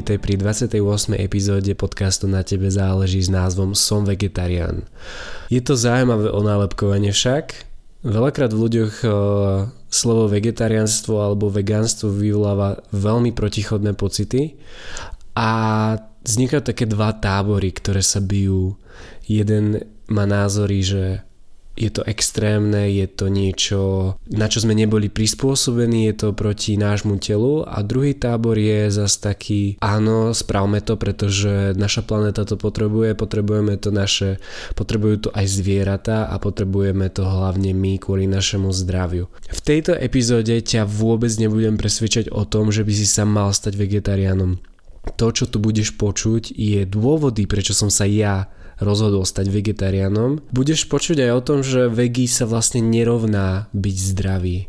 vítaj pri 28. epizóde podcastu Na tebe záleží s názvom Som vegetarián. Je to zaujímavé onálepkovanie však. Veľakrát v ľuďoch uh, slovo vegetariánstvo alebo vegánstvo vyvoláva veľmi protichodné pocity a vznikajú také dva tábory, ktoré sa bijú. Jeden má názory, že je to extrémne, je to niečo, na čo sme neboli prispôsobení, je to proti nášmu telu a druhý tábor je zase taký, áno, spravme to, pretože naša planéta to potrebuje, potrebujeme to naše, potrebujú to aj zvieratá a potrebujeme to hlavne my kvôli našemu zdraviu. V tejto epizóde ťa vôbec nebudem presvedčať o tom, že by si sa mal stať vegetariánom. To, čo tu budeš počuť, je dôvody, prečo som sa ja rozhodol stať vegetariánom, budeš počuť aj o tom, že vegí sa vlastne nerovná byť zdravý.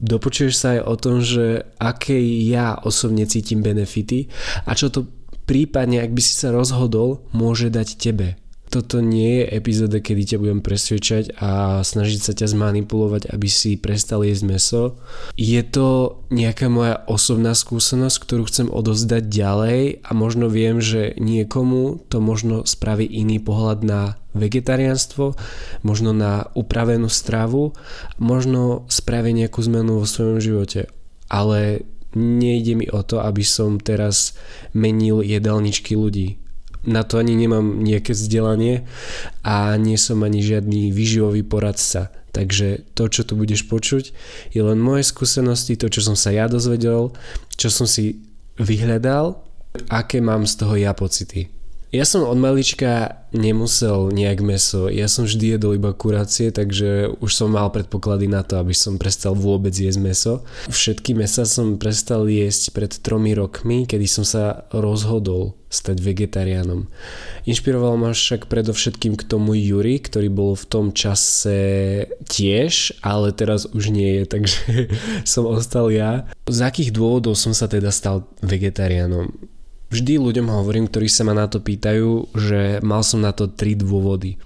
Dopočuješ sa aj o tom, že aké ja osobne cítim benefity a čo to prípadne, ak by si sa rozhodol, môže dať tebe toto nie je epizóda, kedy ťa budem presvedčať a snažiť sa ťa zmanipulovať, aby si prestal jesť meso. Je to nejaká moja osobná skúsenosť, ktorú chcem odozdať ďalej a možno viem, že niekomu to možno spraví iný pohľad na vegetariánstvo, možno na upravenú stravu, možno spraví nejakú zmenu vo svojom živote. Ale nejde mi o to, aby som teraz menil jedálničky ľudí na to ani nemám nejaké vzdelanie a nie som ani žiadny výživový poradca. Takže to, čo tu budeš počuť, je len moje skúsenosti, to, čo som sa ja dozvedel, čo som si vyhľadal, aké mám z toho ja pocity. Ja som od malička nemusel nejak meso, ja som vždy jedol iba kurácie, takže už som mal predpoklady na to, aby som prestal vôbec jesť meso. Všetky mesa som prestal jesť pred tromi rokmi, kedy som sa rozhodol stať vegetariánom. Inšpiroval ma však predovšetkým k tomu Juri, ktorý bol v tom čase tiež, ale teraz už nie je, takže som ostal ja. Z akých dôvodov som sa teda stal vegetariánom? Vždy ľuďom hovorím, ktorí sa ma na to pýtajú, že mal som na to tri dôvody.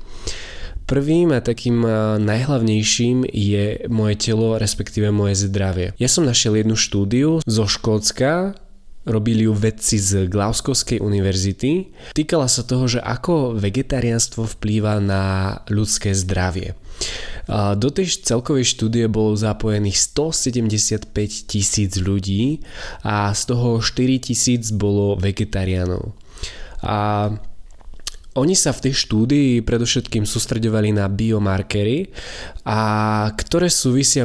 Prvým a takým najhlavnejším je moje telo, respektíve moje zdravie. Ja som našiel jednu štúdiu zo Škótska, robili ju vedci z Glauskovskej univerzity. Týkala sa toho, že ako vegetariánstvo vplýva na ľudské zdravie. Do tej celkovej štúdie bolo zapojených 175 tisíc ľudí a z toho 4 tisíc bolo vegetariánov. A oni sa v tej štúdii predovšetkým sústredovali na biomarkery, a ktoré súvisia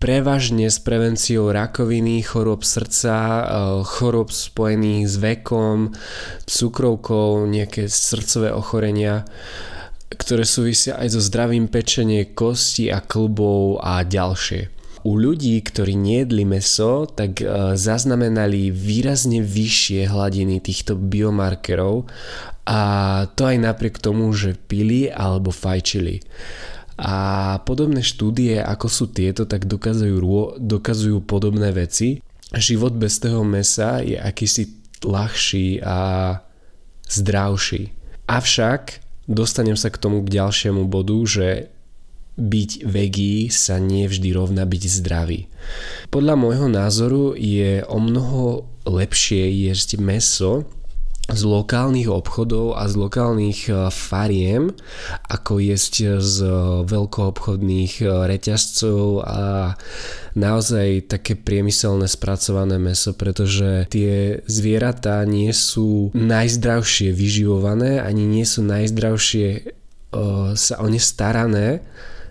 prevažne s prevenciou rakoviny, chorób srdca, e, chorób spojených s vekom, cukrovkou, nejaké srdcové ochorenia ktoré súvisia aj so zdravím pečenie kosti a klbov a ďalšie. U ľudí, ktorí nejedli meso, tak e, zaznamenali výrazne vyššie hladiny týchto biomarkerov a to aj napriek tomu, že pili alebo fajčili. A podobné štúdie, ako sú tieto, tak dokazujú, dokazujú podobné veci. Život bez toho mesa je akýsi ľahší a zdravší. Avšak dostanem sa k tomu k ďalšiemu bodu, že byť vegí sa nevždy rovná byť zdravý. Podľa môjho názoru je o mnoho lepšie jesť meso, z lokálnych obchodov a z lokálnych e, fariem, ako jesť z veľkoobchodných e, reťazcov a naozaj také priemyselné spracované meso, pretože tie zvieratá nie sú najzdravšie vyživované, ani nie sú najzdravšie sa o ne starané,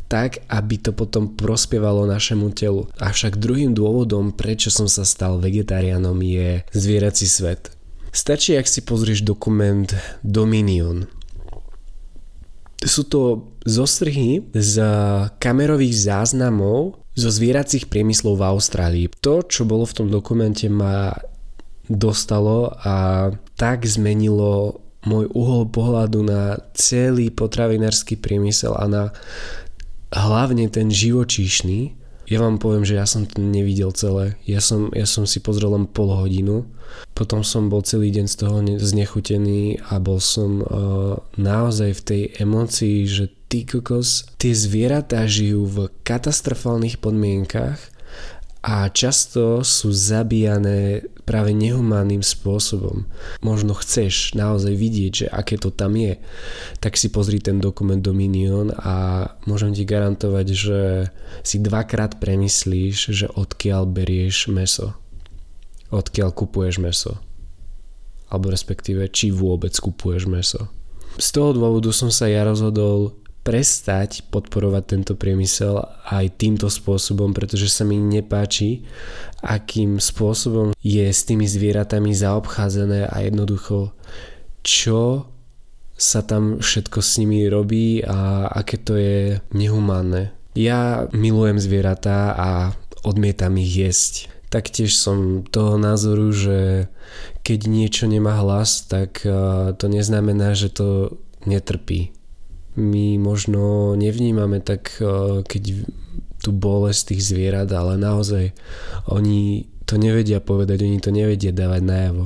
tak, aby to potom prospievalo našemu telu. Avšak druhým dôvodom, prečo som sa stal vegetariánom, je zvierací svet. Stačí, ak si pozrieš dokument Dominion. Sú to zostrhy z kamerových záznamov zo zvieracích priemyslov v Austrálii. To, čo bolo v tom dokumente, ma dostalo a tak zmenilo môj uhol pohľadu na celý potravinársky priemysel a na hlavne ten živočíšny. Ja vám poviem, že ja som to nevidel celé. Ja som, ja som si pozrel len pol hodinu, potom som bol celý deň z toho znechutený a bol som uh, naozaj v tej emocii, že ty kokos, tie zvieratá žijú v katastrofálnych podmienkach a často sú zabíjane práve nehumánnym spôsobom. Možno chceš naozaj vidieť, že aké to tam je, tak si pozri ten dokument Dominion a môžem ti garantovať, že si dvakrát premyslíš, že odkiaľ berieš meso. Odkiaľ kupuješ meso. Alebo respektíve, či vôbec kupuješ meso. Z toho dôvodu som sa ja rozhodol prestať podporovať tento priemysel aj týmto spôsobom, pretože sa mi nepáči, akým spôsobom je s tými zvieratami zaobchádzané a jednoducho čo sa tam všetko s nimi robí a aké to je nehumánne. Ja milujem zvieratá a odmietam ich jesť. Taktiež som toho názoru, že keď niečo nemá hlas, tak to neznamená, že to netrpí my možno nevnímame tak, eh, keď tú bolesť tých zvierat, ale naozaj oni to nevedia povedať, oni to nevedia dávať najavo.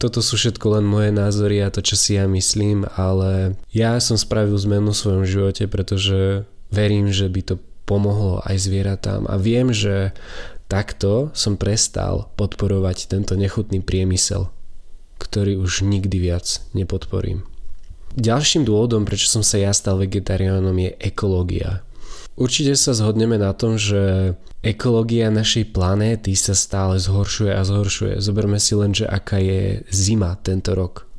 Toto sú všetko len moje názory a to, čo si ja myslím, ale ja som spravil zmenu v svojom živote, pretože verím, že by to pomohlo aj zvieratám a viem, že takto som prestal podporovať tento nechutný priemysel, ktorý už nikdy viac nepodporím. Ďalším dôvodom, prečo som sa ja stal vegetariánom je ekológia. Určite sa zhodneme na tom, že ekológia našej planéty sa stále zhoršuje a zhoršuje. Zoberme si len, že aká je zima tento rok.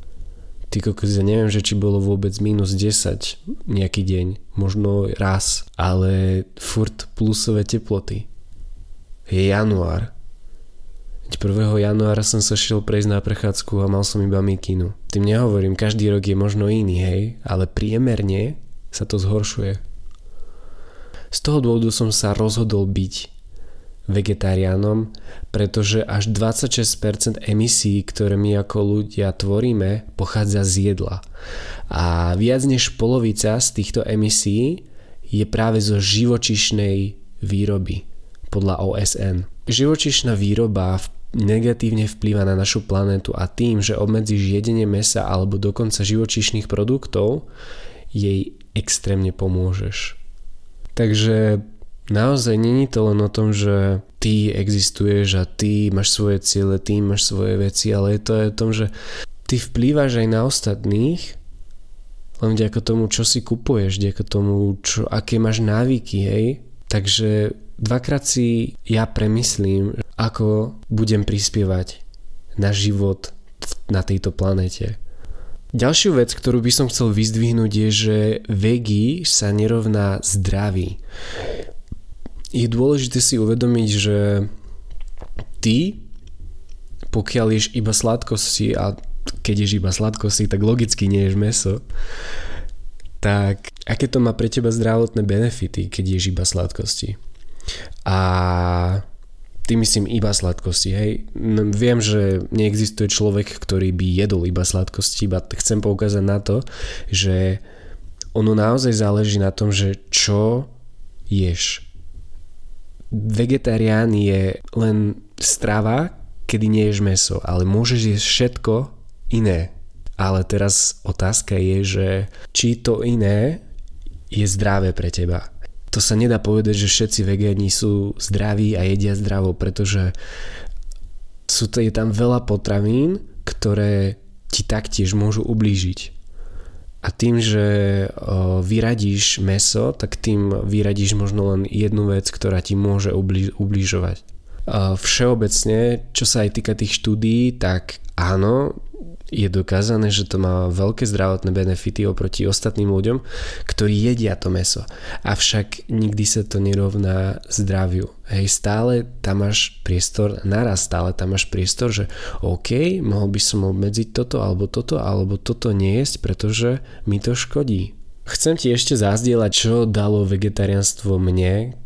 Ty kokos, neviem, že či bolo vôbec minus 10 nejaký deň, možno raz, ale furt plusové teploty. Je január, 1. januára som sa šiel prejsť na prechádzku a mal som iba mikinu. Tým nehovorím, každý rok je možno iný, hej, ale priemerne sa to zhoršuje. Z toho dôvodu som sa rozhodol byť vegetariánom, pretože až 26% emisí, ktoré my ako ľudia tvoríme, pochádza z jedla. A viac než polovica z týchto emisí je práve zo živočišnej výroby podľa OSN. Živočišná výroba negatívne vplýva na našu planetu a tým, že obmedzíš jedenie mesa alebo dokonca živočišných produktov, jej extrémne pomôžeš. Takže naozaj není to len o tom, že ty existuješ a ty máš svoje ciele, ty máš svoje veci, ale je to aj o tom, že ty vplývaš aj na ostatných len vďaka tomu, čo si kupuješ, vďaka tomu, čo, aké máš návyky, hej. Takže dvakrát si ja premyslím, ako budem prispievať na život na tejto planete. Ďalšiu vec, ktorú by som chcel vyzdvihnúť je, že vegi sa nerovná zdraví. Je dôležité si uvedomiť, že ty, pokiaľ ješ iba sladkosti a keď ješ iba sladkosti, tak logicky nie ješ meso, tak aké to má pre teba zdravotné benefity, keď ješ iba sladkosti? A tým myslím iba sladkosti, hej. Viem, že neexistuje človek, ktorý by jedol iba sladkosti, iba chcem poukázať na to, že ono naozaj záleží na tom, že čo ješ. Vegetarián je len strava, kedy neješ meso, ale môžeš jesť všetko iné. Ale teraz otázka je, že či to iné je zdravé pre teba to sa nedá povedať, že všetci vegáni sú zdraví a jedia zdravo, pretože sú to, je tam veľa potravín, ktoré ti taktiež môžu ublížiť. A tým, že vyradíš meso, tak tým vyradíš možno len jednu vec, ktorá ti môže ubližovať. Všeobecne, čo sa aj týka tých štúdií, tak áno, je dokázané, že to má veľké zdravotné benefity oproti ostatným ľuďom, ktorí jedia to meso. Avšak nikdy sa to nerovná zdraviu. Hej, stále tam máš priestor, naraz stále tam máš priestor, že OK, mohol by som obmedziť toto alebo toto, alebo toto nejesť, pretože mi to škodí. Chcem ti ešte zazdieľať, čo dalo vegetariánstvo mne.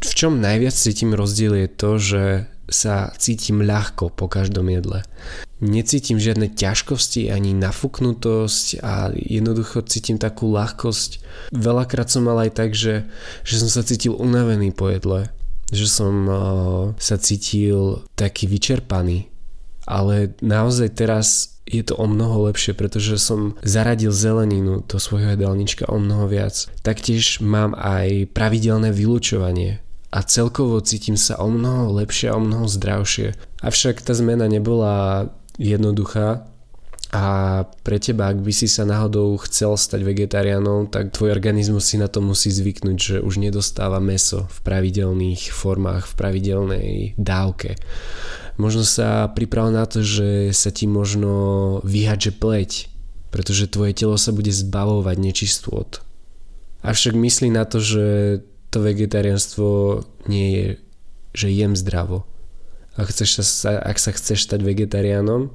V čom najviac cítim rozdiel je to, že sa cítim ľahko po každom jedle. Necítim žiadne ťažkosti ani nafúknutosť a jednoducho cítim takú ľahkosť. Veľakrát som mal aj tak, že, že som sa cítil unavený po jedle. Že som uh, sa cítil taký vyčerpaný. Ale naozaj teraz je to o mnoho lepšie, pretože som zaradil zeleninu do svojho jedálnička o mnoho viac. Taktiež mám aj pravidelné vylúčovanie a celkovo cítim sa o mnoho lepšie a o mnoho zdravšie. Avšak tá zmena nebola jednoduchá a pre teba, ak by si sa náhodou chcel stať vegetariánom, tak tvoj organizmus si na to musí zvyknúť, že už nedostáva meso v pravidelných formách, v pravidelnej dávke. Možno sa priprav na to, že sa ti možno vyhače pleť, pretože tvoje telo sa bude zbavovať nečistôt. Avšak myslí na to, že to vegetariánstvo nie je, že jem zdravo, ak, chceš sa, ak sa chceš stať vegetariánom,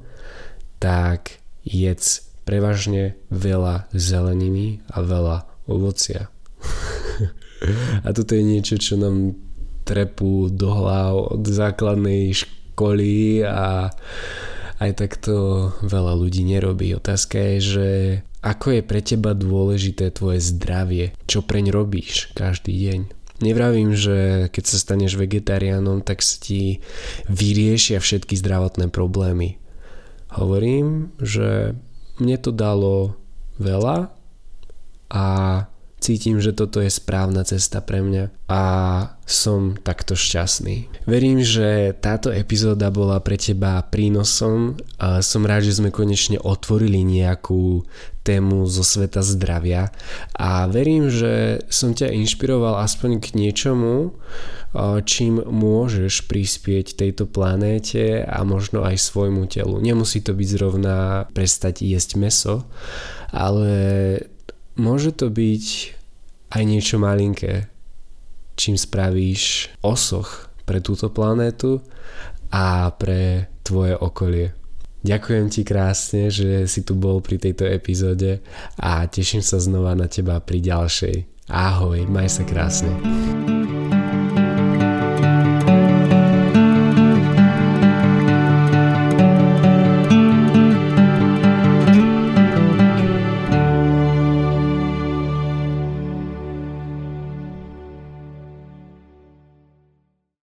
tak jedz prevažne veľa zeleniny a veľa ovocia. a toto je niečo, čo nám trepú do hlav od základnej školy a aj takto veľa ľudí nerobí. Otázka je, že ako je pre teba dôležité tvoje zdravie, čo preň robíš každý deň. Nevravím, že keď sa staneš vegetariánom, tak sa ti vyriešia všetky zdravotné problémy. Hovorím, že mne to dalo veľa a cítim, že toto je správna cesta pre mňa a som takto šťastný. Verím, že táto epizóda bola pre teba prínosom a som rád, že sme konečne otvorili nejakú tému zo sveta zdravia a verím, že som ťa inšpiroval aspoň k niečomu, čím môžeš prispieť tejto planéte a možno aj svojmu telu. Nemusí to byť zrovna prestať jesť meso, ale môže to byť aj niečo malinké, čím spravíš osoch pre túto planétu a pre tvoje okolie. Ďakujem ti krásne, že si tu bol pri tejto epizóde a teším sa znova na teba pri ďalšej. Ahoj, maj sa krásne.